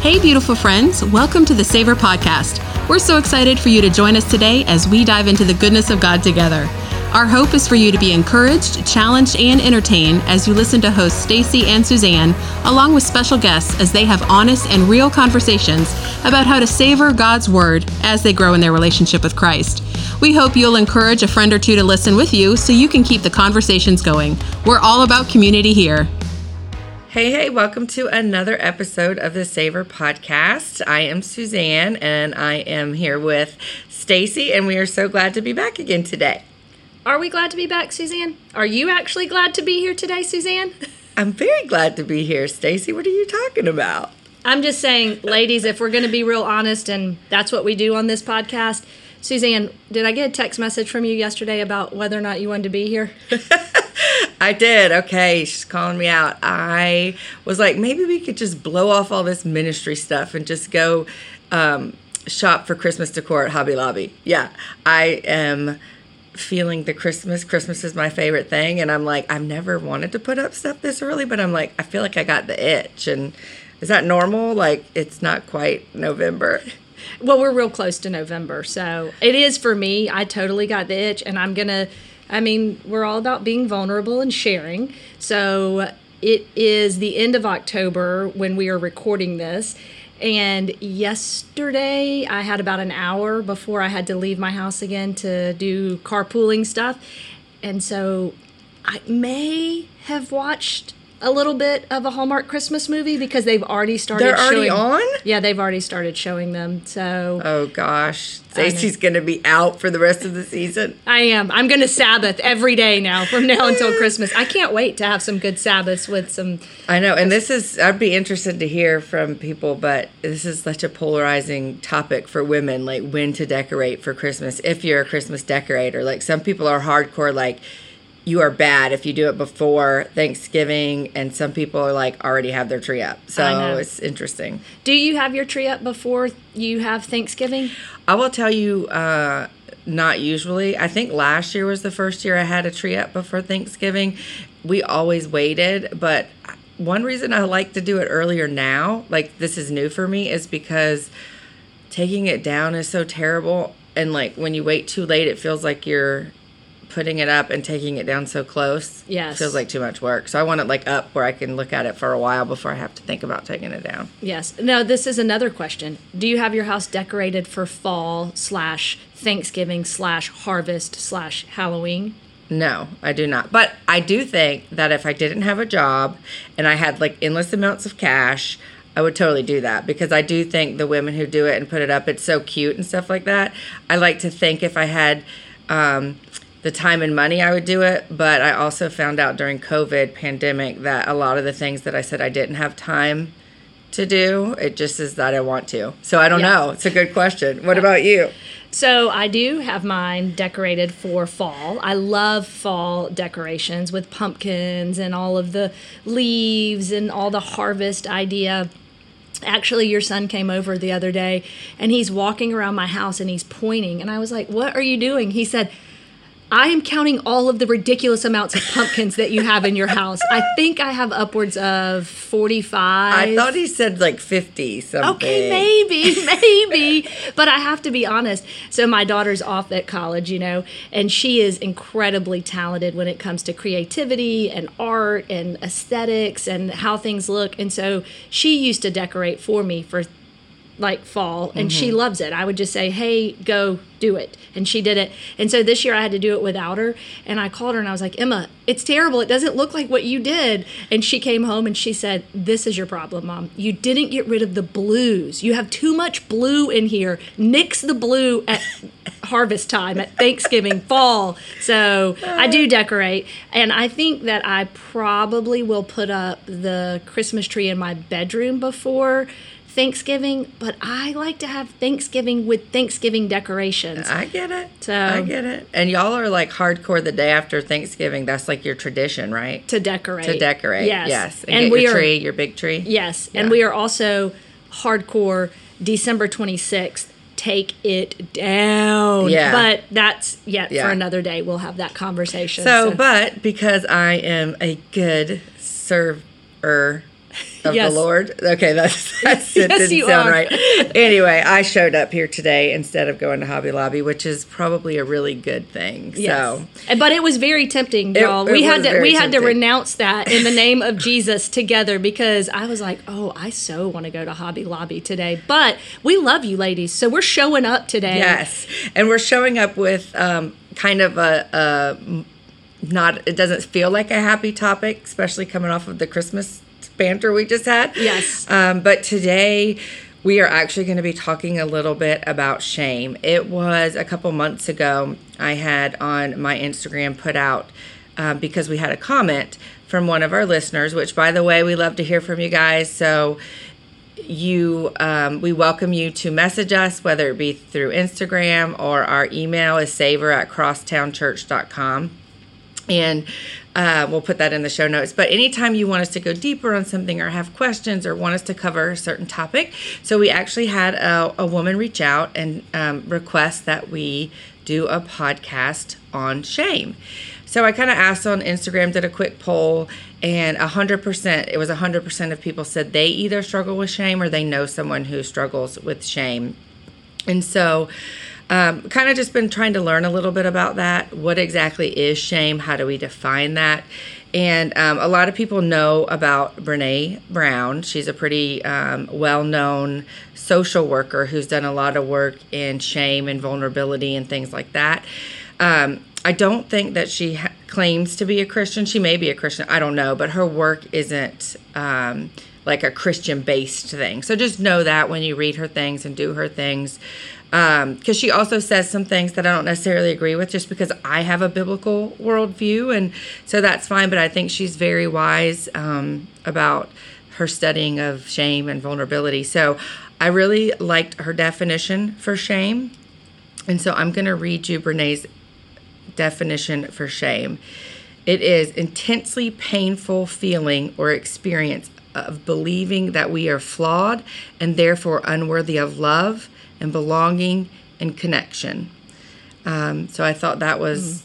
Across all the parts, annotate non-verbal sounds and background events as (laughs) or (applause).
Hey, beautiful friends, welcome to the Savor Podcast. We're so excited for you to join us today as we dive into the goodness of God together. Our hope is for you to be encouraged, challenged, and entertained as you listen to hosts Stacy and Suzanne, along with special guests as they have honest and real conversations about how to savor God's Word as they grow in their relationship with Christ. We hope you'll encourage a friend or two to listen with you so you can keep the conversations going. We're all about community here. Hey, hey, welcome to another episode of the Savor Podcast. I am Suzanne and I am here with Stacy, and we are so glad to be back again today. Are we glad to be back, Suzanne? Are you actually glad to be here today, Suzanne? (laughs) I'm very glad to be here, Stacy. What are you talking about? I'm just saying, ladies, if we're going to be real honest, and that's what we do on this podcast, Suzanne, did I get a text message from you yesterday about whether or not you wanted to be here? (laughs) I did. Okay, she's calling me out. I was like, maybe we could just blow off all this ministry stuff and just go um, shop for Christmas decor at Hobby Lobby. Yeah, I am feeling the Christmas. Christmas is my favorite thing, and I'm like, I've never wanted to put up stuff this early, but I'm like, I feel like I got the itch. And is that normal? Like, it's not quite November. Well, we're real close to November, so it is for me. I totally got the itch, and I'm gonna. I mean, we're all about being vulnerable and sharing. So it is the end of October when we are recording this. And yesterday, I had about an hour before I had to leave my house again to do carpooling stuff. And so I may have watched a little bit of a Hallmark Christmas movie because they've already started They're already showing, on? Yeah, they've already started showing them. So Oh gosh, Stacy's gonna be out for the rest of the season. I am. I'm going to Sabbath every day now from now until Christmas. I can't wait to have some good Sabbaths with some. I know, and this is I'd be interested to hear from people, but this is such a polarizing topic for women, like when to decorate for Christmas. If you're a Christmas decorator, like some people are hardcore, like you are bad if you do it before Thanksgiving, and some people are like already have their tree up. So it's interesting. Do you have your tree up before you have Thanksgiving? I will tell you, uh, not usually. I think last year was the first year I had a tree up before Thanksgiving. We always waited, but one reason I like to do it earlier now, like this is new for me, is because taking it down is so terrible. And like when you wait too late, it feels like you're putting it up and taking it down so close. Yes. Feels like too much work. So I want it like up where I can look at it for a while before I have to think about taking it down. Yes. No, this is another question. Do you have your house decorated for fall slash Thanksgiving slash harvest slash Halloween? No, I do not. But I do think that if I didn't have a job and I had like endless amounts of cash, I would totally do that because I do think the women who do it and put it up, it's so cute and stuff like that. I like to think if I had um, the time and money, I would do it. But I also found out during COVID pandemic that a lot of the things that I said I didn't have time to do, it just is that I want to. So I don't Yeah. know. It's a good question. What about you? So I do have mine decorated for fall. I love fall decorations with pumpkins and all of the leaves and all the harvest idea. Actually, your son came over the other day and he's walking around my house and he's pointing. And I was like, What are you doing? He said, I am counting all of the ridiculous amounts of pumpkins that you have in your house. I think I have upwards of 45. I thought he said like 50 something. Okay, maybe, (laughs) maybe. But I have to be honest. So my daughter's off at college, you know, and she is incredibly talented when it comes to creativity and art and aesthetics and how things look. And so she used to decorate for me for like fall and she mm-hmm. loves it. I would just say, "Hey, go do it." And she did it. And so this year I had to do it without her, and I called her and I was like, "Emma, it's terrible. It doesn't look like what you did." And she came home and she said, "This is your problem, mom. You didn't get rid of the blues. You have too much blue in here. Nix the blue at (laughs) harvest time, at Thanksgiving, (laughs) fall." So, I do decorate, and I think that I probably will put up the Christmas tree in my bedroom before Thanksgiving, but I like to have Thanksgiving with Thanksgiving decorations. I get it. So- I get it. And y'all are like hardcore the day after Thanksgiving. That's like your tradition, right? to decorate. To decorate. Yes. Yes. And, And, we your are tree, your big tree. yes, Yeah. and we are also hardcore December 26th take it down. Yeah. But that's yet Yeah. for another day. We'll have that conversation. So, but because I am a good server of Yes. the Lord. Okay, that's (laughs) that's it Yes, didn't sound are. right. Anyway, I showed up here today instead of going to Hobby Lobby, which is probably a really good thing. So But it was very tempting, y'all. it we had to we had to renounce that in the name of (laughs) Jesus together because I was like, oh, I so want to go to Hobby Lobby today. But we love you, ladies, so we're showing up today. Yes, and we're showing up with um, kind of a, a not. It doesn't feel like a happy topic, especially coming off of the Christmas banter we just had. Yes. Um, but today we are actually going to be talking a little bit about shame. It was a couple months ago. I had on my Instagram put out uh, because we had a comment from one of our listeners. Which, by the way, we love to hear from you guys. So you um, we welcome you to message us whether it be through instagram or our email is savor at crosstownchurch.com and uh, we'll put that in the show notes but anytime you want us to go deeper on something or have questions or want us to cover a certain topic so we actually had a, a woman reach out and um, request that we do a podcast on shame so I kind of asked on Instagram, did a quick poll, and 100%, it was 100% of people said they either struggle with shame or they know someone who struggles with shame. And so, um, kind of just been trying to learn a little bit about that. What exactly is shame? How do we define that? And um, a lot of people know about Brene Brown. She's a pretty um, well known social worker who's done a lot of work in shame and vulnerability and things like that. Um, I don't think that she ha- claims to be a Christian. She may be a Christian. I don't know, but her work isn't um, like a Christian based thing. So just know that when you read her things and do her things. Because she also says some things that I don't necessarily agree with just because I have a biblical worldview. And so that's fine. But I think she's very wise um, about her studying of shame and vulnerability. So I really liked her definition for shame. And so I'm going to read you Brene's definition for shame. It is intensely painful feeling or experience of believing that we are flawed and therefore unworthy of love and belonging and connection. Um, so I thought that was,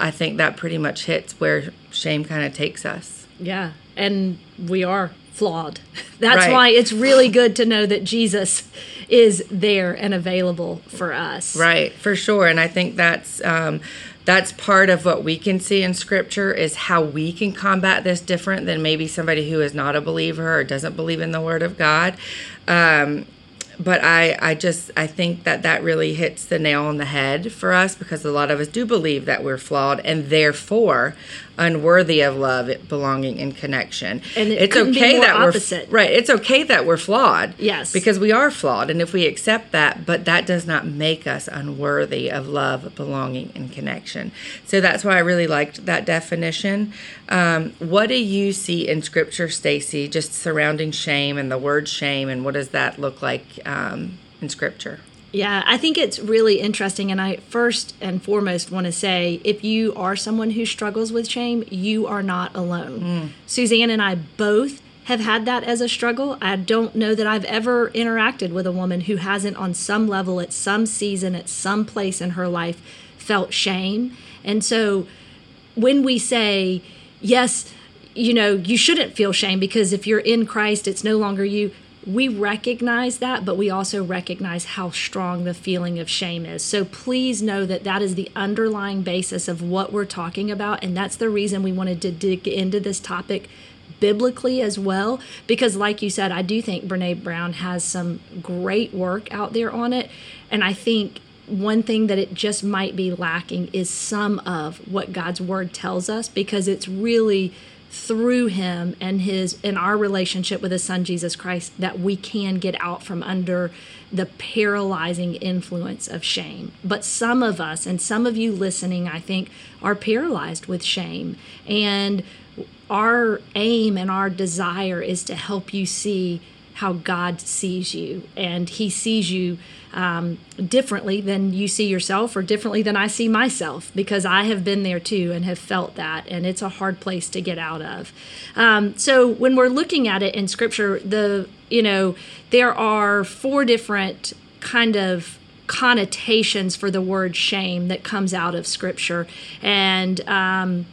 I think that pretty much hits where shame kind of takes us. Yeah. And we are flawed. (laughs) That's Right. why it's really good to know that Jesus is there and available for us. Right, for sure. And I think that's um, that's part of what we can see in Scripture is how we can combat this different than maybe somebody who is not a believer or doesn't believe in the Word of God. Um, but I, I just I think that that really hits the nail on the head for us because a lot of us do believe that we're flawed and therefore unworthy of love, belonging, and connection. And it it's okay that opposite. we're right. It's okay that we're flawed. Yes. because we are flawed, and if we accept that, but that does not make us unworthy of love, belonging, and connection. So that's why I really liked that definition. Um, what do you see in Scripture, Stacy, just surrounding shame and the word shame, and what does that look like um, in Scripture? Yeah, I think it's really interesting. And I first and foremost want to say if you are someone who struggles with shame, you are not alone. Mm. Suzanne and I both have had that as a struggle. I don't know that I've ever interacted with a woman who hasn't, on some level, at some season, at some place in her life, felt shame. And so when we say, yes, you know, you shouldn't feel shame because if you're in Christ, it's no longer you. We recognize that, but we also recognize how strong the feeling of shame is. So please know that that is the underlying basis of what we're talking about. And that's the reason we wanted to dig into this topic biblically as well because like you said i do think brene brown has some great work out there on it and i think one thing that it just might be lacking is some of what god's word tells us because it's really through him and his in our relationship with his son jesus christ that we can get out from under the paralyzing influence of shame. But some of us and some of you listening i think are paralyzed with shame. And our aim and our desire is to help you see how God sees you. And He sees you um, differently than you see yourself or differently than I see myself because I have been there too and have felt that. And it's a hard place to get out of. Um, so when we're looking at it in Scripture, the, you know, there are four different kind of connotations for the word shame that comes out of Scripture. And, um,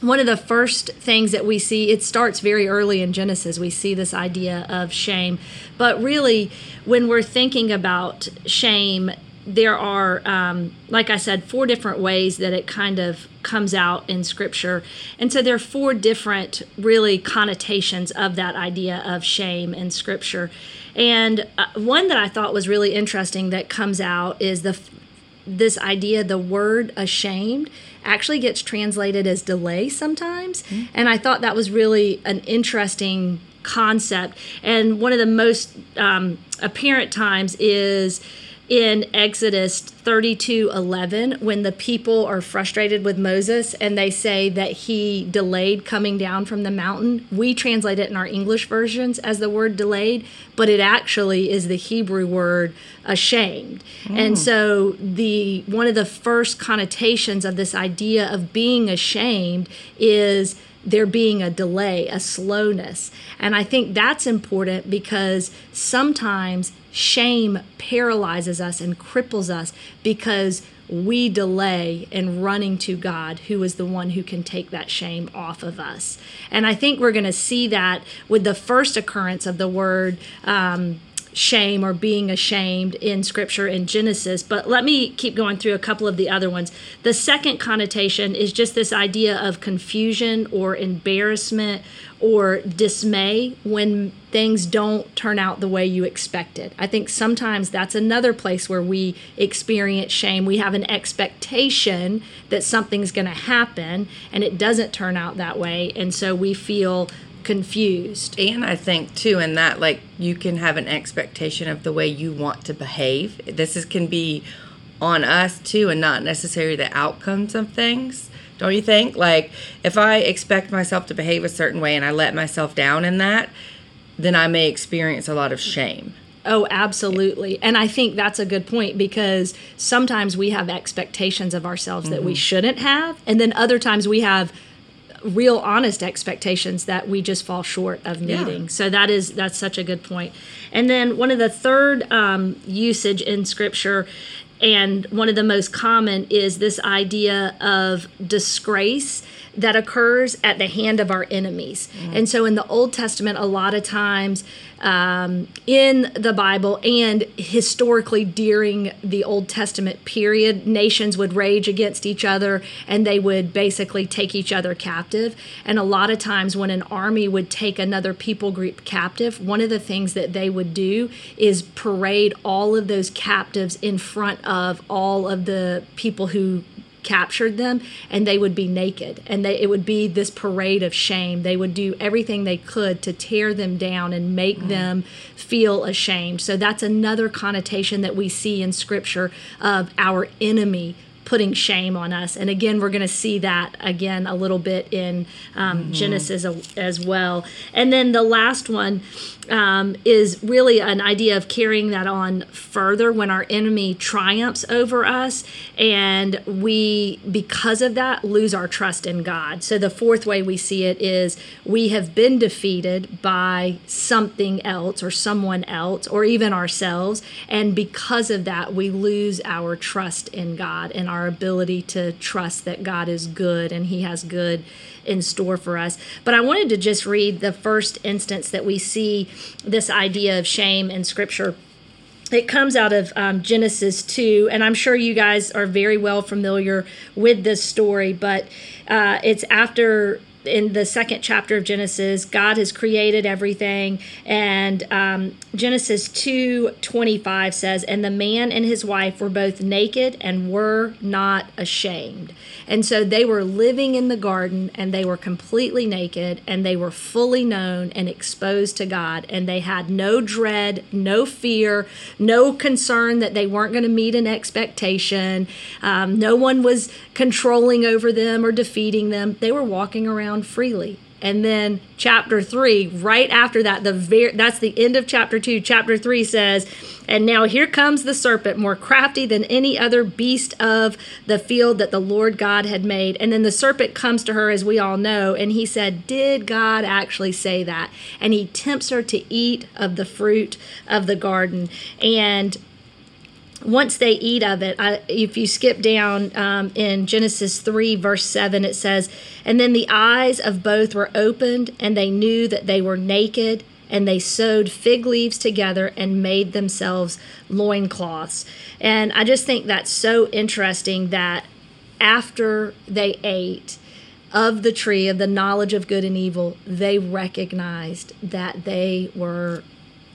one of the first things that we see it starts very early in genesis. We see this idea of shame. But really when we're thinking about shame there are um, like i said four different ways that it kind of comes out in scripture. And so there are four different really connotations of that idea of shame in scripture. And uh, one that i thought was really interesting that comes out is the this idea the word ashamed actually gets translated as delay sometimes. Mm-hmm. And I thought that was really an interesting concept. And one of the most um, apparent times is in Exodus 32 11, when the people are frustrated with Moses and they say that he delayed coming down from the mountain. We translate it in our English versions as the word delayed, but it actually is the Hebrew word ashamed. Mm. And so the one of the first connotations of this idea of being ashamed is there being a delay, a slowness. And I think that's important because sometimes shame paralyzes us and cripples us because we delay in running to God, who is the one who can take that shame off of us. And I think we're going to see that with the first occurrence of the word. Um, shame or being ashamed in scripture in Genesis, but let me keep going through a couple of the other ones. The second connotation is just this idea of confusion or embarrassment or dismay when things don't turn out the way you expected. I think sometimes that's another place where we experience shame. We have an expectation that something's going to happen and it doesn't turn out that way, and so we feel confused. And I think too, in that like you can have an expectation of the way you want to behave. This is can be on us too, and not necessarily the outcomes of things. Don't you think? Like if I expect myself to behave a certain way and I let myself down in that, then I may experience a lot of shame. Oh, absolutely. And I think that's a good point because sometimes we have expectations of ourselves mm-hmm. that we mm-hmm. shouldn't have. And then other times we have real honest expectations that we just fall short of meeting. Yeah. So that is that's such a good point. And then one of the third um, usage in scripture and one of the most common is this idea of disgrace that occurs at the hand of our enemies. Mm. And so in the Old Testament, a lot of times um, in the Bible and historically during the Old Testament period, nations would rage against each other and they would basically take each other captive. And a lot of times, when an army would take another people group captive, one of the things that they would do is parade all of those captives in front of all of the people who captured them and they would be naked. And they, it would be this parade of shame. They would do everything they could to tear them down and make mm. them feel ashamed. So that's another connotation that we see in scripture of our enemy putting shame on us. And again, we're going to see that again a little bit in um, mm-hmm. Genesis as well. And then the last one um, is really an idea of carrying that on further when our enemy triumphs over us and we because of that lose our trust in god so the fourth way we see it is we have been defeated by something else or someone else or even ourselves and because of that we lose our trust in god and our ability to trust that god is good and he has good in store for us. But I wanted to just read the first instance that we see this idea of shame in Scripture it comes out of um, Genesis 2, and I'm sure you guys are very well familiar with this story, but uh, it's after in the second chapter of Genesis, God has created everything, and um, Genesis two twenty five says, "And the man and his wife were both naked and were not ashamed." And so they were living in the garden, and they were completely naked, and they were fully known and exposed to God, and they had no dread, no fear, no concern that they weren't going to meet an expectation. Um, no one was controlling over them or defeating them. They were walking around freely. And then chapter 3, right after that, the very that's the end of chapter 2. Chapter 3 says, "And now here comes the serpent, more crafty than any other beast of the field that the Lord God had made." And then the serpent comes to her as we all know, and he said, "Did God actually say that?" And he tempts her to eat of the fruit of the garden. And once they eat of it, I, if you skip down um, in Genesis 3, verse 7, it says, And then the eyes of both were opened, and they knew that they were naked, and they sewed fig leaves together and made themselves loincloths. And I just think that's so interesting that after they ate, of the tree of the knowledge of good and evil, they recognized that they were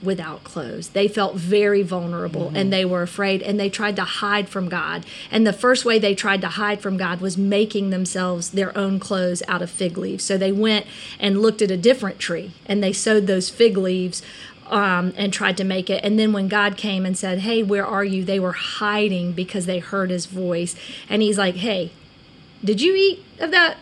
without clothes. They felt very vulnerable mm-hmm. and they were afraid and they tried to hide from God. And the first way they tried to hide from God was making themselves their own clothes out of fig leaves. So they went and looked at a different tree and they sewed those fig leaves um, and tried to make it. And then when God came and said, Hey, where are you? They were hiding because they heard his voice. And he's like, Hey, did you eat of that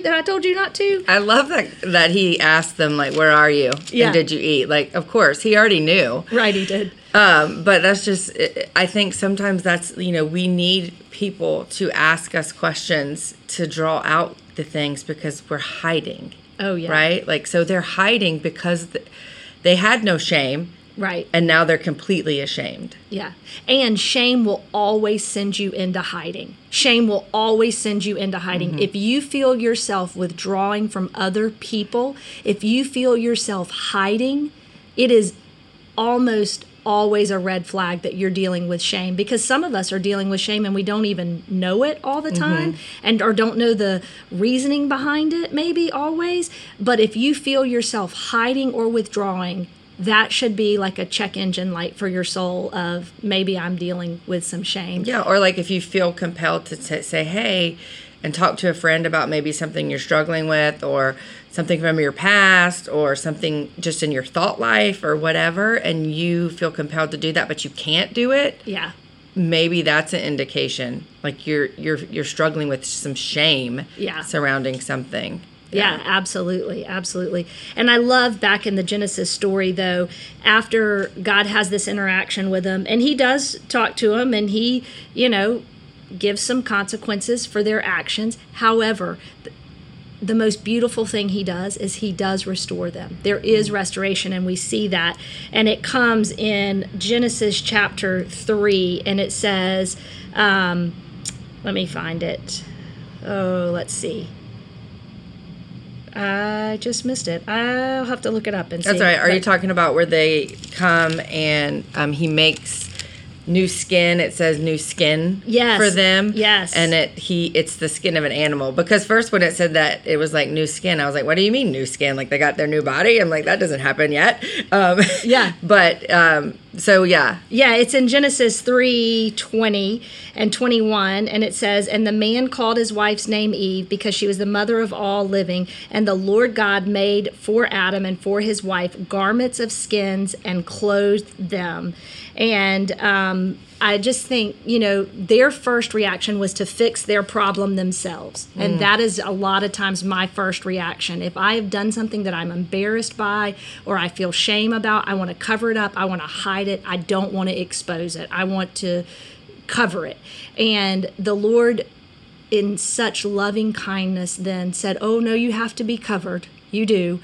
that I told you not to. I love that that he asked them like, "Where are you? Yeah. And did you eat?" Like, of course, he already knew. Right, he did. Um, but that's just. I think sometimes that's you know we need people to ask us questions to draw out the things because we're hiding. Oh yeah. Right. Like so they're hiding because they had no shame Right. And now they're completely ashamed. Yeah. And shame will always send you into hiding. Shame will always send you into hiding. Mm-hmm. If you feel yourself withdrawing from other people, if you feel yourself hiding, it is almost always a red flag that you're dealing with shame because some of us are dealing with shame and we don't even know it all the time mm-hmm. and or don't know the reasoning behind it maybe always but if you feel yourself hiding or withdrawing that should be like a check engine light for your soul of maybe I'm dealing with some shame. Yeah, or like if you feel compelled to t- say, hey, and talk to a friend about maybe something you're struggling with or something from your past or something just in your thought life or whatever and you feel compelled to do that but you can't do it yeah maybe that's an indication like you're you're you're struggling with some shame yeah. surrounding something yeah. absolutely. Absolutely. And I love back in the Genesis story, though, after God has this interaction with them, and he does talk to them, and he, you know, gives some consequences for their actions. However, the most beautiful thing he does is he does restore them. There is restoration, and we see that. And it comes in Genesis chapter 3, and it says, um, let me find it. Oh, let's see. I just missed it. I'll have to look it up and see. That's right. Are but, you talking about where they come and um, he makes new skin it says new skin yes. for them yes and it he it's the skin of an animal because first when it said that it was like new skin i was like what do you mean new skin like they got their new body i'm like that doesn't happen yet um, yeah (laughs) but um, so yeah. Yeah it's in genesis 3 20 and 21 and it says and the man called his wife's name eve because she was the mother of all living and the lord god made for adam and for his wife garments of skins and clothed them. And um, I just think, you know, their first reaction was to fix their problem themselves. Mm. And that is a lot of times my first reaction. If I have done something that I'm embarrassed by or I feel shame about, I want to cover it up. I want to hide it. I don't want to expose it. I want to cover it. And the Lord, in such loving kindness, then said, Oh, no, you have to be covered. You do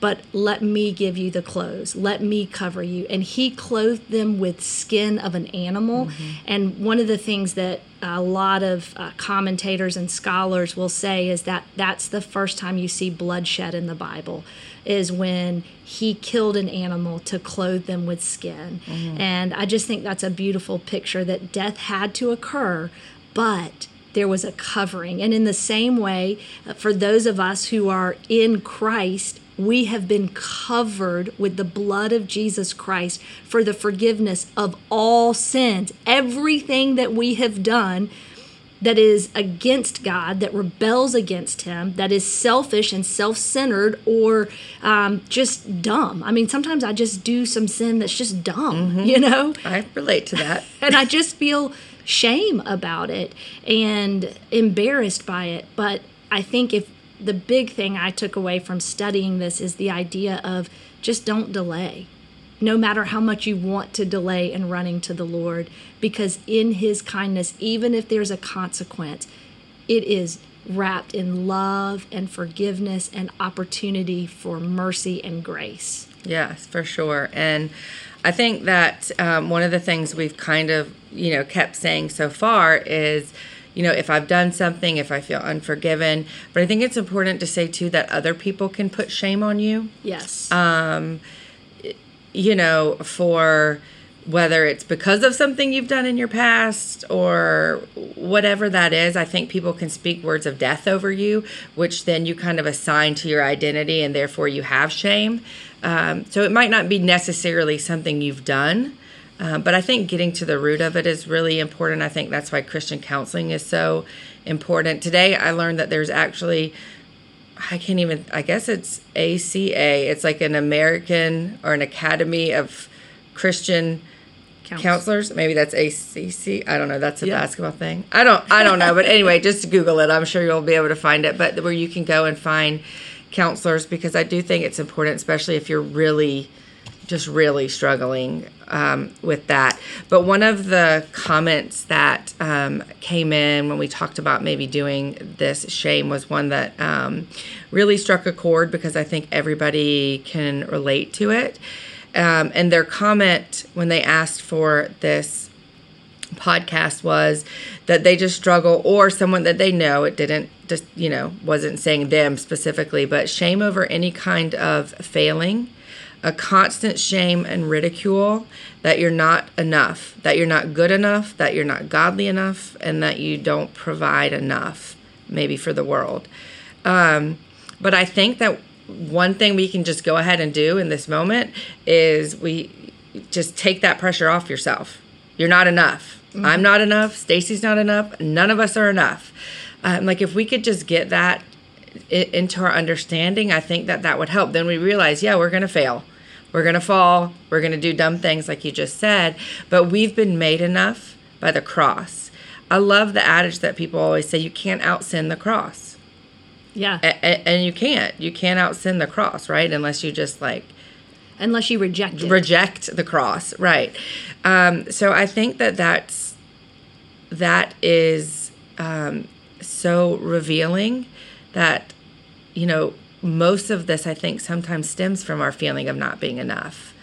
but let me give you the clothes. Let me cover you. And he clothed them with skin of an animal. Mm-hmm. And one of the things that a lot of uh, commentators and scholars will say is that that's the first time you see bloodshed in the Bible is when he killed an animal to clothe them with skin. Mm-hmm. And I just think that's a beautiful picture that death had to occur, but there was a covering. And in the same way, uh, for those of us who are in Christ, we have been covered with the blood of Jesus Christ for the forgiveness of all sins. Everything that we have done that is against God, that rebels against Him, that is selfish and self centered or um, just dumb. I mean, sometimes I just do some sin that's just dumb, mm-hmm. (laughs) you know? I relate to that. (laughs) and I just feel shame about it and embarrassed by it. But I think if the big thing I took away from studying this is the idea of just don't delay. No matter how much you want to delay in running to the Lord, because in His kindness, even if there's a consequence, it is wrapped in love and forgiveness and opportunity for mercy and grace. Yes, for sure. And I think that um, one of the things we've kind of, you know, kept saying so far is, you know, if I've done something, if I feel unforgiven, but I think it's important to say too that other people can put shame on you. Yes. Um, you know, for whether it's because of something you've done in your past or whatever that is, I think people can speak words of death over you, which then you kind of assign to your identity and therefore you have shame. Um, so it might not be necessarily something you've done. Uh, but I think getting to the root of it is really important. I think that's why Christian counseling is so important. Today, I learned that there's actually, I can't even, I guess it's ACA. It's like an American or an Academy of Christian counselors. Maybe that's ACC. I don't know. That's a basketball thing. I don't. I don't know. But anyway, (laughs) just Google it. I'm sure you'll be able to find it. But where you can go and find counselors because I do think it's important, especially if you're really, just really struggling um, with that. But one of the comments that um, came in when we talked about maybe doing this shame was one that um, really struck a chord because I think everybody can relate to it. Um, and their comment when they asked for this podcast was that they just struggle or someone that they know it didn't just you know wasn't saying them specifically but shame over any kind of failing a constant shame and ridicule that you're not enough that you're not good enough that you're not godly enough and that you don't provide enough maybe for the world. Um, but i think that one thing we can just go ahead and do in this moment is we just take that pressure off yourself. You're not enough. I'm not enough. Stacy's not enough. None of us are enough. Um, like if we could just get that into our understanding i think that that would help. Then we realize yeah we're gonna fail. We're gonna fall. We're gonna do dumb things like you just said. But we've been made enough by the cross. I love the adage that people always say you can't out sin the cross. Yeah. A- a- and you can't. You can't out sin the cross right? Unless you just like Unless you reject it. reject the cross right. Um, so i think that that's that is um, so revealing that you know most of this i think sometimes stems from our feeling of not being enough.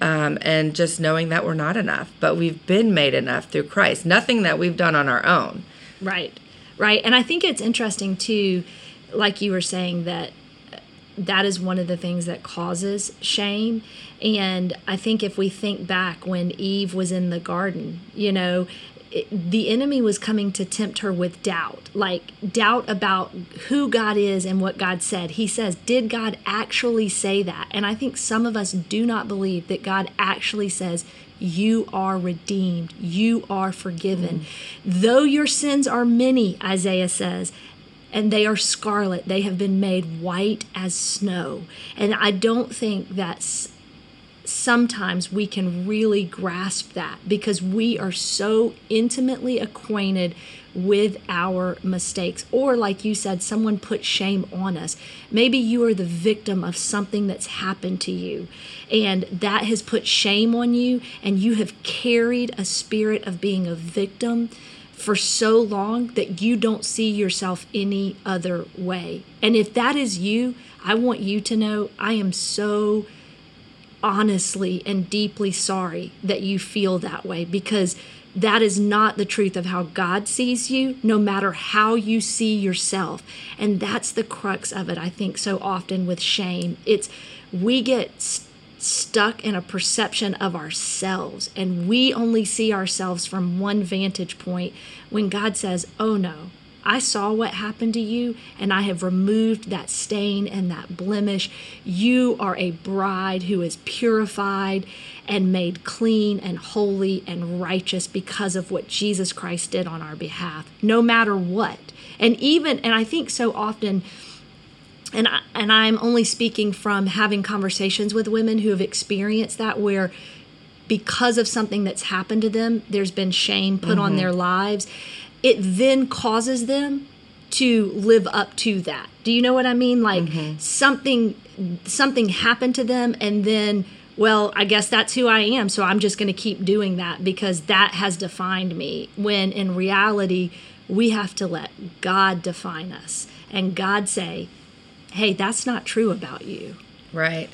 Um, and just knowing that we're not enough but we've been made enough through christ. Nothing that we've done on our own. Right, right. And I think it's interesting too, like you were saying, that that is one of the things that causes shame. And I think if we think back when Eve was in the garden, you know, it, the enemy was coming to tempt her with doubt, like doubt about who God is and what God said. He says, Did God actually say that? And I think some of us do not believe that God actually says, You are redeemed, you are forgiven. Mm-hmm. Though your sins are many, Isaiah says, and they are scarlet, they have been made white as snow. And I don't think that's sometimes we can really grasp that because we are so intimately acquainted with our mistakes. Or, like you said, someone put shame on us. Maybe you are the victim of something that's happened to you, and that has put shame on you, and you have carried a spirit of being a victim for so long that you don't see yourself any other way. And if that is you, I want you to know I am so honestly and deeply sorry that you feel that way because that is not the truth of how God sees you, no matter how you see yourself. And that's the crux of it, I think, so often with shame. It's we get st- stuck in a perception of ourselves and we only see ourselves from one vantage point when God says, Oh no, I saw what happened to you and I have removed that stain and that blemish. You are a bride who is purified and made clean and holy and righteous because of what Jesus Christ did on our behalf, no matter what. And even, and I think so often, and I, and I'm only speaking from having conversations with women who have experienced that where because of something that's happened to them there's been shame put on mm-hmm. their lives it then causes them to live up to that. Do you know what i mean? Like mm-hmm. something something happened to them and then well i guess that's who i am so i'm just going to keep doing that because that has defined me. When in reality we have to let god define us and god say hey that's not true about you Right.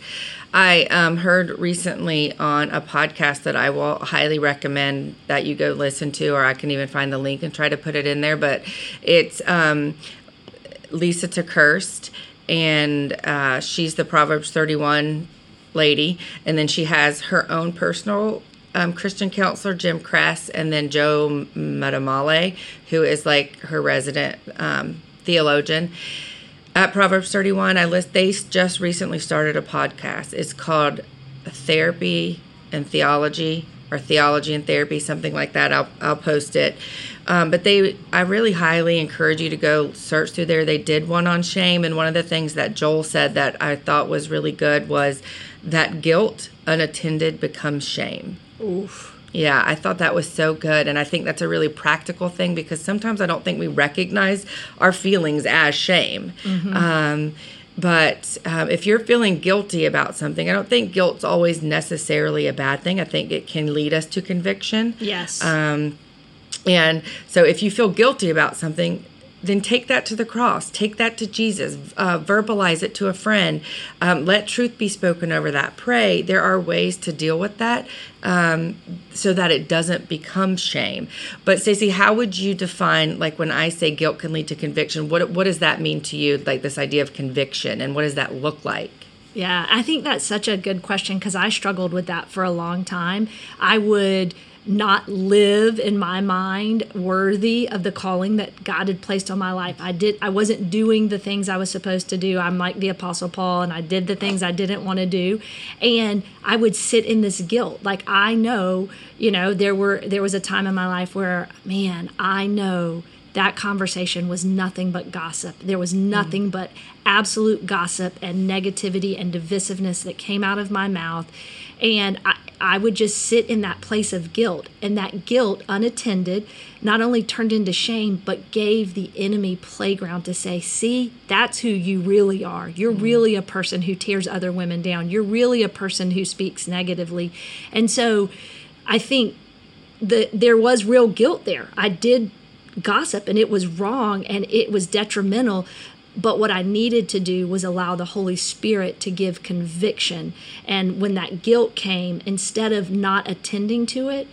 I um, heard recently on a podcast that I will highly recommend that you go listen to, or I can even find the link and try to put it in there. But it's um, Lysa TerKeurst, and uh, she's the Proverbs 31 lady. And then she has her own personal um, Christian counselor, Jim Cress, and then Joel Muddamalle, who is like her resident um, theologian at Proverbs 31, I list they just recently started a podcast. It's called Therapy and Theology or Theology and Therapy, something like that. I'll I'll post it. Um, but they, I really highly encourage you to go search through there. They did one on shame, and one of the things that Joel said that I thought was really good was that guilt unattended becomes shame. Oof. Yeah, I thought that was so good. And I think that's a really practical thing because sometimes I don't think we recognize our feelings as shame. Mm-hmm. Um, but um, if you're feeling guilty about something, I don't think guilt's always necessarily a bad thing. I think it can lead us to conviction. Yes. Um, and so if you feel guilty about something, then take that to the cross. Take that to Jesus. Uh, verbalize it to a friend. Um, let truth be spoken over that. Pray. There are ways to deal with that um, so that it doesn't become shame. But Stacey, how would you define like when I say guilt can lead to conviction? What what does that mean to you? Like this idea of conviction, and what does that look like? Yeah, I think that's such a good question because I struggled with that for a long time. I would not live in my mind worthy of the calling that God had placed on my life. I did I wasn't doing the things I was supposed to do. I'm like the apostle Paul and I did the things I didn't want to do and I would sit in this guilt. Like I know, you know, there were there was a time in my life where man, I know that conversation was nothing but gossip. There was nothing mm. but absolute gossip and negativity and divisiveness that came out of my mouth. And I, I would just sit in that place of guilt. And that guilt, unattended, not only turned into shame, but gave the enemy playground to say, see, that's who you really are. You're mm-hmm. really a person who tears other women down. You're really a person who speaks negatively. And so I think that there was real guilt there. I did gossip and it was wrong and it was detrimental but what I needed to do was allow the Holy Spirit to give conviction. And when that guilt came, instead of not attending to it,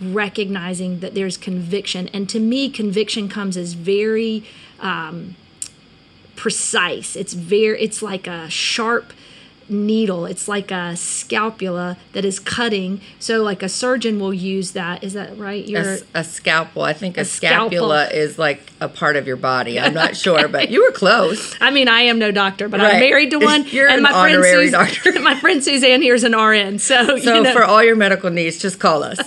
recognizing that there's conviction. And to me, conviction comes as very um, precise. It's very, it's like a sharp needle. It's like a scalpula that is cutting. So, like a surgeon will use that. Is that right? You're, a, a scalpel. I think a, a scapula is like a part of your body. I'm not (laughs) sure, but you were close. I mean, I am no doctor, but right. I'm married to (laughs) one. You're and an my honorary friend doctor. (laughs) my friend Suzanne here is an RN. So, so you know. for all your medical needs, just call us.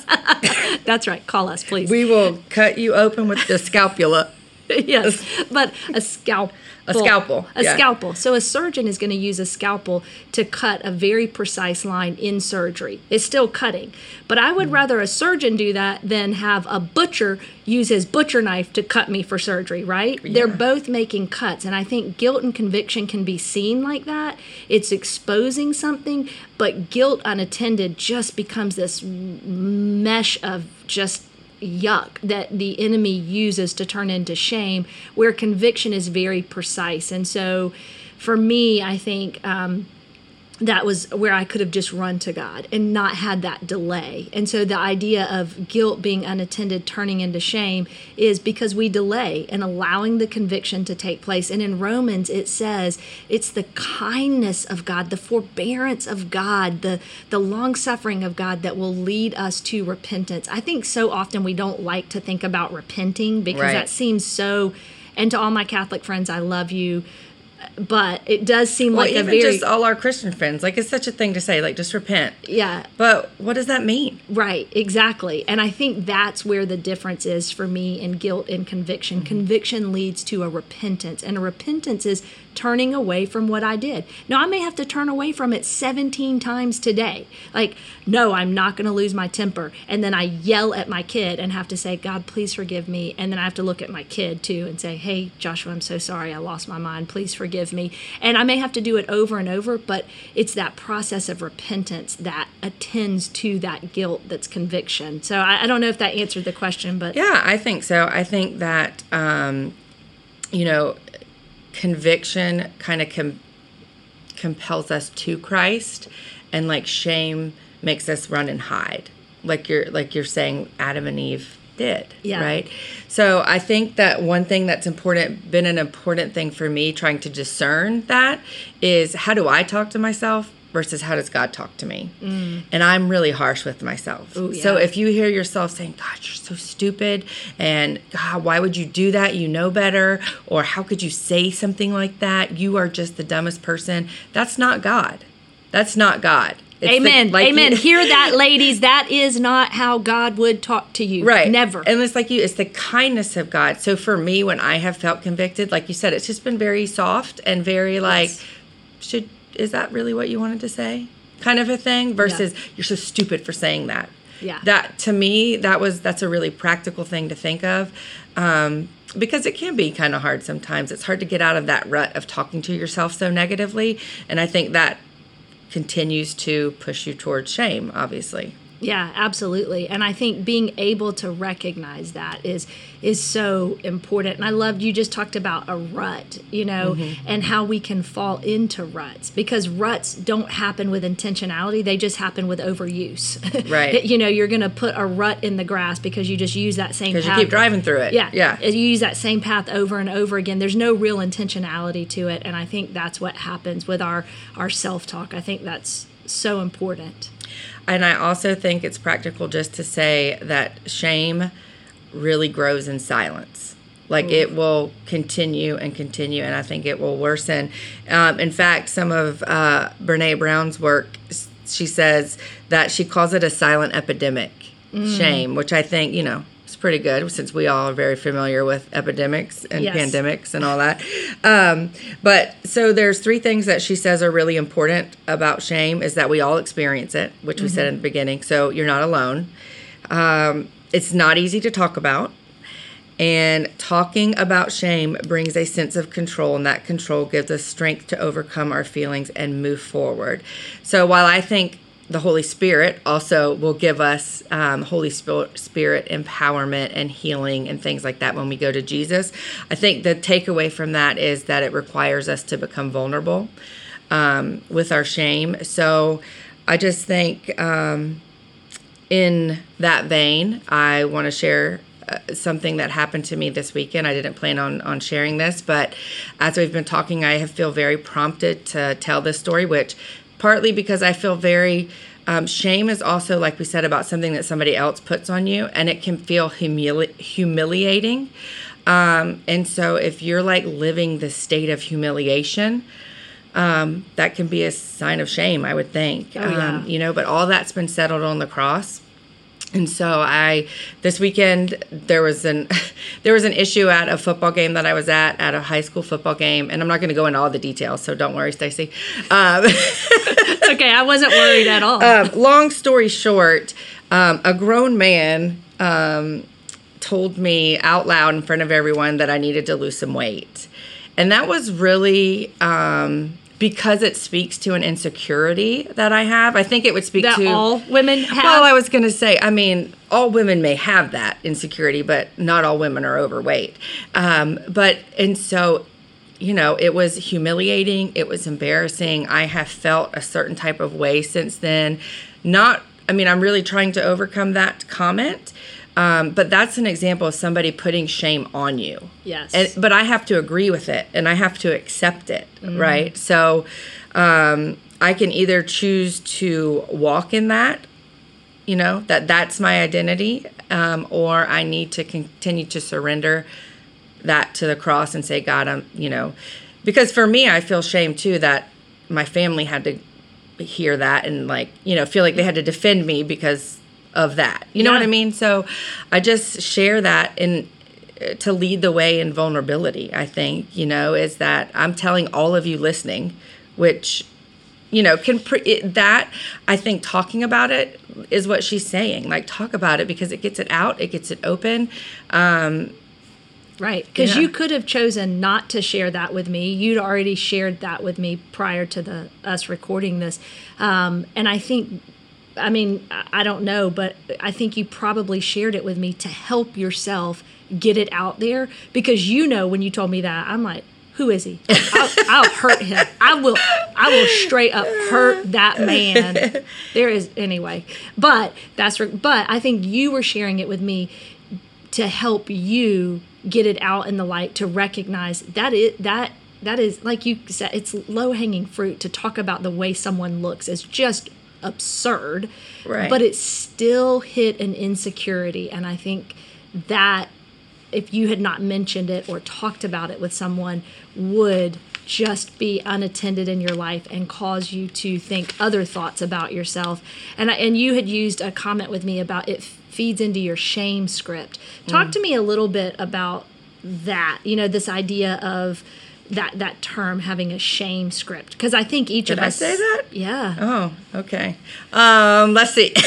That's right. Call us, please. We will cut you open with the scalpula. yes, but a scalp a scalpel. A yeah. scalpel. So a surgeon is going to use a scalpel to cut a very precise line in surgery. It's still cutting. But I would mm. rather a surgeon do that than have a butcher use his butcher knife to cut me for surgery, right? Yeah. They're both making cuts. And I think guilt and conviction can be seen like that. It's exposing something, but guilt unattended just becomes this mesh of just yuck that the enemy uses to turn into shame, where conviction is very precise. And so for me, I think um, that was where I could have just run to God and not had that delay. And so the idea of guilt being unattended turning into shame is because we delay and allowing the conviction to take place. And in Romans it says it's the kindness of God, the forbearance of God, the the long suffering of God that will lead us to repentance. I think so often we don't like to think about repenting because right. that seems so and to all my Catholic friends, I love you but it does seem well, like even a very just all our Christian friends, like it's such a thing to say, like just repent. Yeah. But what does that mean? Right, exactly. And I think that's where the difference is for me in guilt and conviction. Mm-hmm. Conviction leads to a repentance, and a repentance is turning away from what I did. Now, I may have to turn away from it 17 times today. Like, no, I'm not going to lose my temper. And then I yell at my kid and have to say, God, please forgive me. And then I have to look at my kid too and say, hey, Joshua, I'm so sorry. I lost my mind. Please forgive me. And I may have to do it over and over, but it's that process of repentance that attends to that guilt that's conviction. So I, I don't know if that answered the question, but. Yeah, I think so. I think that, um, you know, conviction kind of com- compels us to Christ, and like shame makes us run and hide, like you're like you're saying Adam and Eve did. Yeah. Right. So I think that one thing that's important, been an important thing for me trying to discern that is how do I talk to myself versus how does God talk to me? Mm. And I'm really harsh with myself. Ooh, So if you hear yourself saying, God, you're so stupid, and God, why would you do that? You know better. Or how could you say something like that? You are just the dumbest person. That's not God. That's not God. It's the- Amen. like Amen. you- (laughs) Hear that, ladies. That is not how God would talk to you. Right. Never. And it's like you, it's the kindness of God. So for me, when I have felt convicted, like you said, it's just been very soft and very like, Yes. should, is that really what you wanted to say? Kind of a thing versus you're so stupid for saying that. Yeah. That to me, that was, that's a really practical thing to think of. Um, because it can be kind of hard sometimes. It's hard to get out of that rut of talking to yourself so negatively. And I think that continues to push you towards shame, obviously. Yeah, absolutely. And I think being able to recognize that is is so important. And I loved you just talked about a rut, you know, Mm-hmm. and how we can fall into ruts because ruts don't happen with intentionality, they just happen with overuse. (laughs) Right. you know, you're going to put a rut in the grass because you just use that same Because you keep driving through it. Yeah. Yeah. You use that same path over and over again. There's no real intentionality to it. And I think that's what happens with our, our self talk. I think that's so important. And I also think it's practical just to say that shame really grows in silence. Like it will continue and continue, and I think it will worsen. Um, in fact, some of uh, Brene Brown's work, she says that she calls it a silent epidemic, shame, which I think, you know, pretty good since we all are very familiar with epidemics and Yes. pandemics and all that. Um, but so there's three things that she says are really important about shame is that we all experience it, which we said in the beginning. So you're not alone. Um, it's not easy to talk about. And talking about shame brings a sense of control, and that control gives us strength to overcome our feelings and move forward. So, while I think the Holy Spirit also will give us um, Holy Spirit empowerment and healing and things like that when we go to Jesus, I think the takeaway from that is that it requires us to become vulnerable um, with our shame. So, I just think. Um, in that vein, I want to share uh, something that happened to me this weekend. I didn't plan on on sharing this, but as we've been talking, I have feel very prompted to tell this story, which partly because I feel very um, shame is also like we said about something that somebody else puts on you, and it can feel humili- humiliating. Um, and so, if you're like living the state of humiliation, um, that can be a sign of shame, I would think. yeah. um, you know, but all that's been settled on the cross. And so I this weekend there was an (laughs) there was an issue at a football game that I was at at a high school football game, and I'm not going to go into all the details, so don't worry, Stacy. Um, (laughs) okay. I wasn't worried at all. um, long story short, um, a grown man um, told me out loud in front of everyone that I needed to lose some weight. And that was really um, because it speaks to an insecurity that I have. I think it would speak that to. all women have. well, I was going to say, I mean, all women may have that insecurity, but not all women are overweight. Um, but, and so, you know, it was humiliating. It was embarrassing. I have felt a certain type of way since then. Not, I mean, I'm really trying to overcome that comment. Um, but that's an example of somebody putting shame on you. Yes. And, but I have to agree with it and I have to accept it, right? So um, I can either choose to walk in that, you know, that that's my identity, um, or I need to continue to surrender that to the cross and say, God, I'm, you know, because for me, I feel shame too that my family had to hear that and like, you know, feel like they had to defend me because of that. You know what I mean? So I just share that in to lead the way in vulnerability, I think, you know, is that I'm telling all of you listening, which you know can pre- it, that i think talking about it is what she's saying like talk about it because it gets it out it gets it open um Right, because Yeah. you could have chosen not to share that with me. You'd already shared that with me prior to the us recording this, um, and I think, I mean, I don't know, but I think you probably shared it with me to help yourself get it out there because you know when you told me that I'm like, who is he? I'll, (laughs) I'll hurt him. I will. I will straight up hurt that man. There is anyway, but that's but I think you were sharing it with me to help you get it out in the light to recognize that it that that is like you said it's low hanging fruit to talk about the way someone looks is just absurd Right. but it still hit an insecurity and i think that if you had not mentioned it or talked about it with someone would just be unattended in your life and cause you to think other thoughts about yourself. And I, and you had used a comment with me about it feeds into your shame script. Talk mm. to me a little bit about that you know this idea of that that term having a shame script because i think each Did of I us say that? yeah Oh, okay. Um, let's see. (laughs)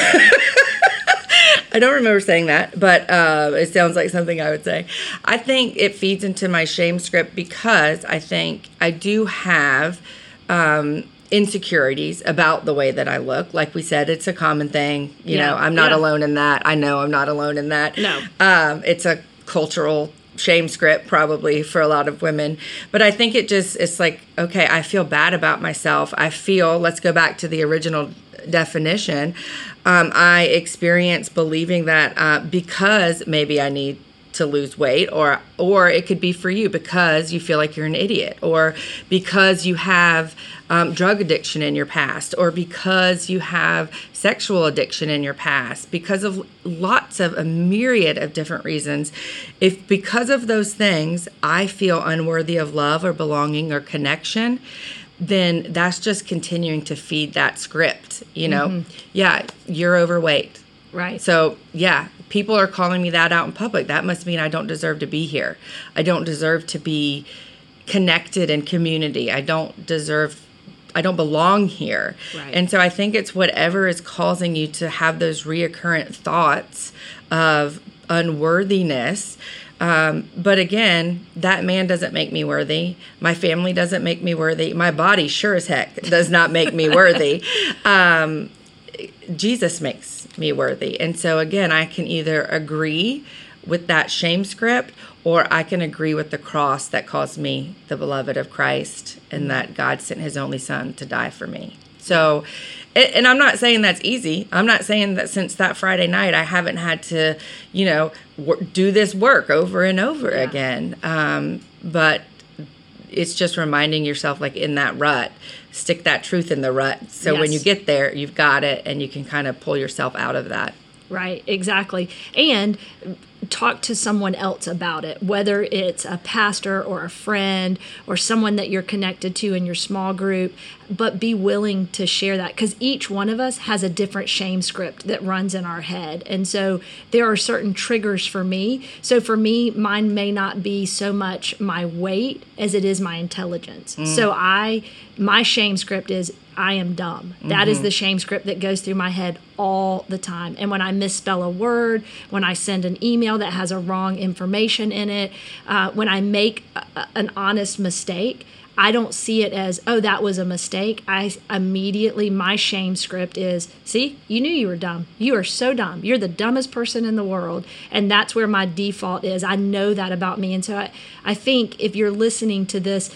I don't remember saying that, but uh, it sounds like something I would say. I think it feeds into my shame script because I think I do have um, insecurities about the way that I look. Like we said, it's a common thing. You Yeah, know, I'm not yeah. alone in that. I know I'm not alone in that. No. Um, it's a cultural shame script probably for a lot of women. But i think it just it's like okay i feel bad about myself. I feel let's go back to the original definition. Um, i experience believing that uh, because maybe i need to lose weight or or it could be for you because you feel like you're an idiot or because you have um, drug addiction in your past or because you have sexual addiction in your past because of lots of a myriad of different reasons. If because of those things i feel unworthy of love or belonging or connection then that's just continuing to feed that script you know? Yeah you're overweight. Right. So, yeah, people are calling me that out in public. That must mean I don't deserve to be here. I don't deserve to be connected in community. I don't deserve I don't belong here. Right. And so I think it's whatever is causing you to have those reoccurrent thoughts of unworthiness. Um, but again, that man doesn't make me worthy. My family doesn't make me worthy. My body sure as heck does not make me worthy. (laughs) Um, Jesus makes me worthy. And so again, I can either agree with that shame script or I can agree with the cross that calls me the beloved of Christ and that God sent his only son to die for me. So and I'm not saying that's easy. I'm not saying that since that Friday night I haven't had to, you know, do this work over and over Yeah. again. Um, but it's just reminding yourself like in that rut stick that truth in the rut. So when you get there you've got it and you can kind of pull yourself out of that. Right, exactly. And talk to someone else about it, whether it's a pastor or a friend or someone that you're connected to in your small group, but be willing to share that because each one of us has a different shame script that runs in our head. And so there are certain triggers for me. So for me, mine may not be so much my weight as it is my intelligence. Mm. So I, my shame script is I am dumb. That is the shame script that goes through my head all the time. And when I misspell a word, when I send an email that has a wrong information in it, uh, when I make a- an honest mistake, I don't see it as, oh, that was a mistake. I immediately, my shame script is, see, you knew you were dumb. You are so dumb. You're the dumbest person in the world. And that's where my default is. I know that about me. And so I, I think if you're listening to this,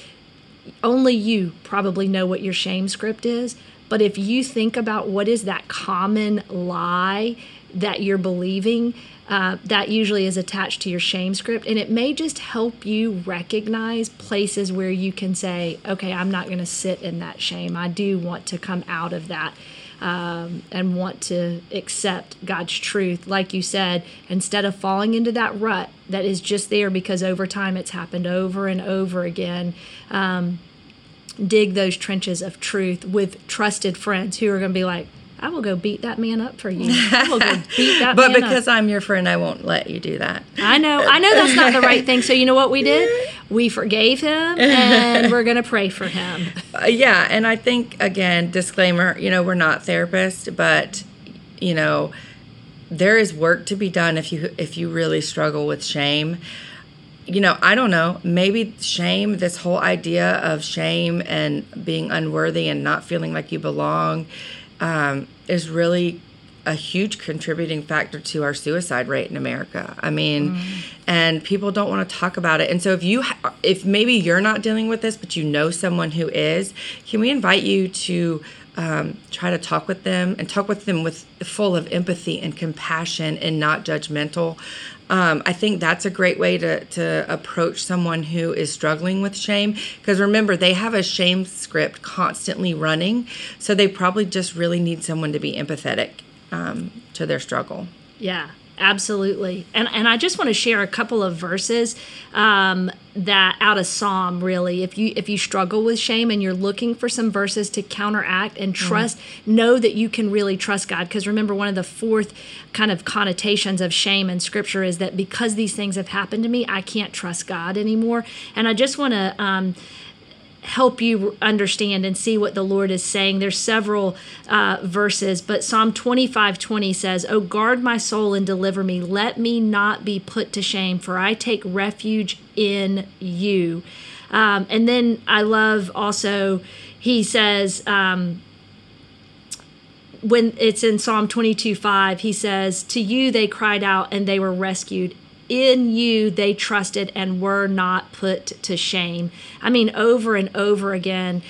only you probably know what your shame script is. But if you think about what is that common lie that you're believing, uh, that usually is attached to your shame script. And it may just help you recognize places where you can say, okay, I'm not going to sit in that shame. I do want to come out of that. Um, and want to accept God's truth, like you said, instead of falling into that rut that is just there because over time it's happened over and over again. Um, dig those trenches of truth with trusted friends who are going to be like, I will go beat that man up for you. (laughs) I will go beat that but because up. i'm your friend i won't let you do that I know, I know that's not the right thing. So you know what we did? (laughs) We forgave him, (laughs) and we're going to pray for him. Uh, yeah, and I think again, disclaimer, you know, we're not therapists, but you know, there is work to be done if you if you really struggle with shame. You know, I don't know, maybe shame, this whole idea of shame and being unworthy and not feeling like you belong um, is really a huge contributing factor to our suicide rate in America. I mean, and people don't want to talk about it. And so if you ha- if maybe you're not dealing with this, but you know someone who is, can we invite you to um, try to talk with them and talk with them with full of empathy and compassion and not judgmental. Um, I think that's a great way to, to approach someone who is struggling with shame. Because remember, they have a shame script constantly running. So they probably just really need someone to be empathetic um, to their struggle. Yeah, absolutely. And and I just want to share a couple of verses um, that out of Psalm really. If you if you struggle with shame and you're looking for some verses to counteract and trust, know that you can really trust God. Because remember, one of the fourth kind of connotations of shame in Scripture is that because these things have happened to me, I can't trust God anymore. And I just want to. Um, help you understand and see what the Lord is saying. There's several uh, verses, but Psalm 25 20 says, Oh, guard my soul and deliver me. Let me not be put to shame, for I take refuge in you. Um, and then I love also, he says, um, when it's in Psalm 22 5, he says, To you they cried out and they were rescued. In you they trusted and were not put to shame. I mean, over and over again,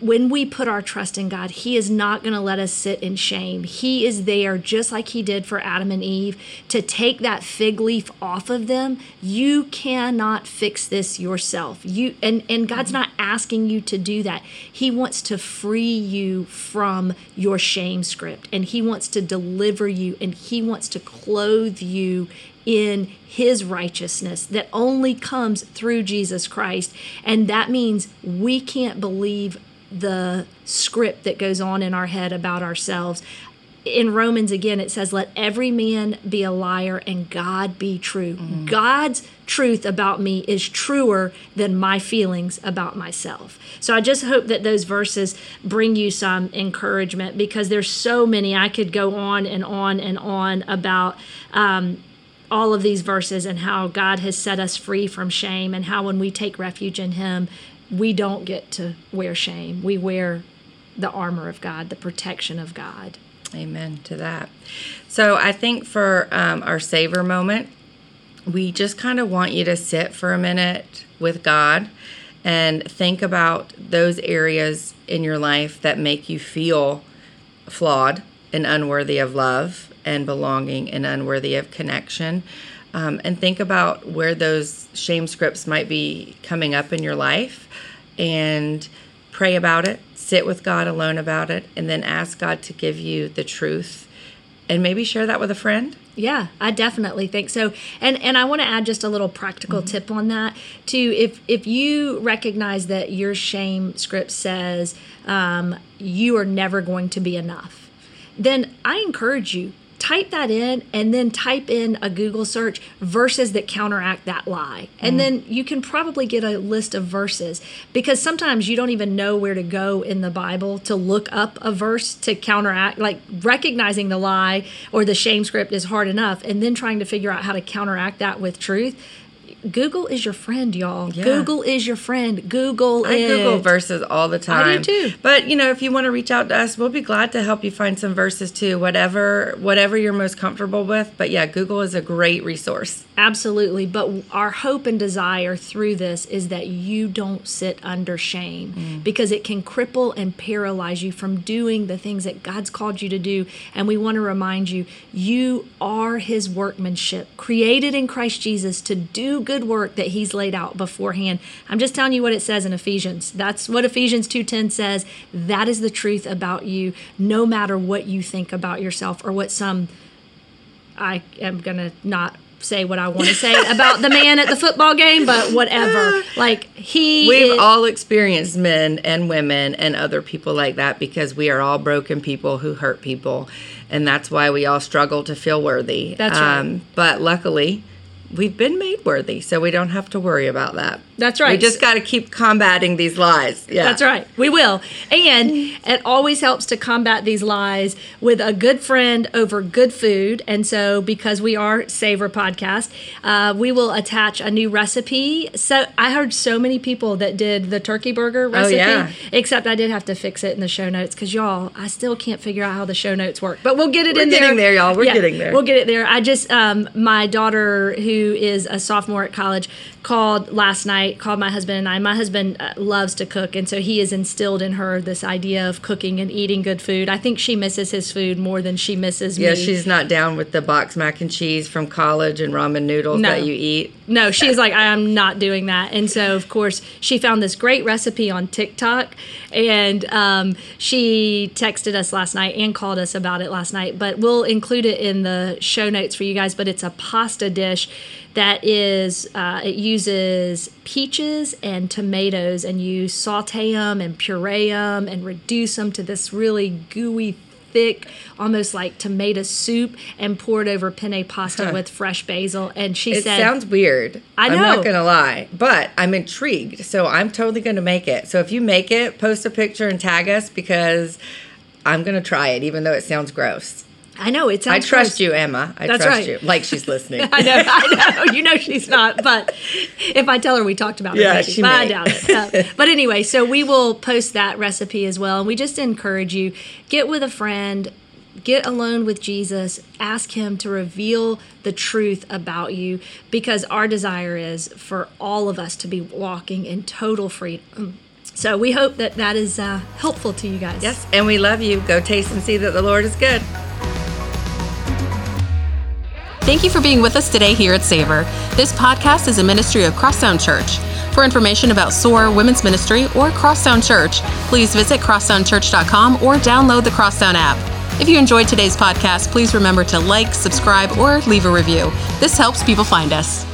when we put our trust in God, He is not going to let us sit in shame. He is there, just like He did for Adam and Eve, to take that fig leaf off of them. You cannot fix this yourself. You and and God's not asking you to do that. He wants to free you from your shame script, and He wants to deliver you, and He wants to clothe you in his righteousness that only comes through Jesus Christ. And that means we can't believe the script that goes on in our head about ourselves. In Romans, again, it says, Let every man be a liar and God be true. God's truth about me is truer than my feelings about myself. So I just hope that those verses bring you some encouragement because there's so many. I could go on and on and on about. Um, all of these verses and how God has set us free from shame, and how when we take refuge in Him, we don't get to wear shame. We wear the armor of God, the protection of God. Amen to that. So I think for um, our savor moment, we just kind of want you to sit for a minute with God and think about those areas in your life that make you feel flawed and unworthy of love and belonging and unworthy of connection. Um, and think about where those shame scripts might be coming up in your life and pray about it, sit with God alone about it, and then ask God to give you the truth and maybe share that with a friend. Yeah, I definitely think so. And and I want to add just a little practical tip on that too. If if you recognize that your shame script says um, you are never going to be enough, then I encourage you type that in and then type in a Google search verses that counteract that lie. And mm. then you can probably get a list of verses because sometimes you don't even know where to go in the Bible to look up a verse to counteract like recognizing the lie or the shame script is hard enough and then trying to figure out how to counteract that with truth. Google is your friend, y'all. Yeah. Google is your friend. Google I it. Google verses all the time. I do too. But you know, if you want to reach out to us, we'll be glad to help you find some verses too. Whatever, whatever you're most comfortable with. But yeah, Google is a great resource. Absolutely. But our hope and desire through this is that you don't sit under shame mm. because it can cripple and paralyze you from doing the things that God's called you to do. And we want to remind you, you are His workmanship, created in Christ Jesus to do good work that He's laid out beforehand. I'm just telling you what it says in Ephesians. That's what Ephesians 2:10 says. That is the truth about you, no matter what you think about yourself or what some I am gonna not say what I want to say (laughs) about the man at the football game, but whatever. Like he, We've is- all experienced men and women and other people like that because we are all broken people who hurt people, and that's why we all struggle to feel worthy. Um, That's right. But luckily, we've been made worthy, so we don't have to worry about that. That's right. We just got to keep combating these lies. Yeah. That's right. We will. And it always helps to combat these lies with a good friend over good food. And so, because we are Savor Podcast, uh, we will attach a new recipe. So, I heard so many people that did the turkey burger recipe, oh, yeah. except I did have to fix it in the show notes because, y'all, I still can't figure out how the show notes work. But we'll get it We're in getting there. there, y'all. We're getting there. We'll get it there. I just, um, my daughter, who is a sophomore at college, called last night, called my husband and I. My husband uh, loves to cook, and so he has instilled in her this idea of cooking and eating good food. I think she misses his food more than she misses Yeah, me. Yeah, she's not down with the box mac and cheese from college and ramen noodles No. that you eat. No, she's like, I am not doing that. And so, of course, she found this great recipe on TikTok and um, she texted us last night and called us about it last night. But we'll include it in the show notes for you guys. But it's a pasta dish that is, uh, it uses peaches and tomatoes and you saute them and puree them and reduce them to this really gooey thick, almost like tomato soup, and poured over penne pasta with fresh basil. And she It said, sounds weird. I I'm not gonna lie, but I'm intrigued. So I'm totally gonna make it. So if you make it, post a picture and tag us because I'm gonna try it, even though it sounds gross. I know it's. I trust gross. you, Emma. I That's trust right. you. Like she's (laughs) listening. I know, I know. You know she's not, but if I tell her we talked about it, Yeah, maybe, she but I doubt it. Uh, but anyway, so we will post that recipe as well, and we just encourage you get with a friend, get alone with Jesus, ask Him to reveal the truth about you, because our desire is for all of us to be walking in total freedom. So we hope that that is uh, helpful to you guys. yes, and we love you. Go taste and see that the Lord is good. Thank you for being with us today here at Savor. This podcast is a ministry of Crosstown Church. For information about SOAR Women's Ministry or Crosstown Church, please visit crosstownchurch.com or download the Crosstown app. If you enjoyed today's podcast, please remember to like, subscribe, or leave a review. This helps people find us.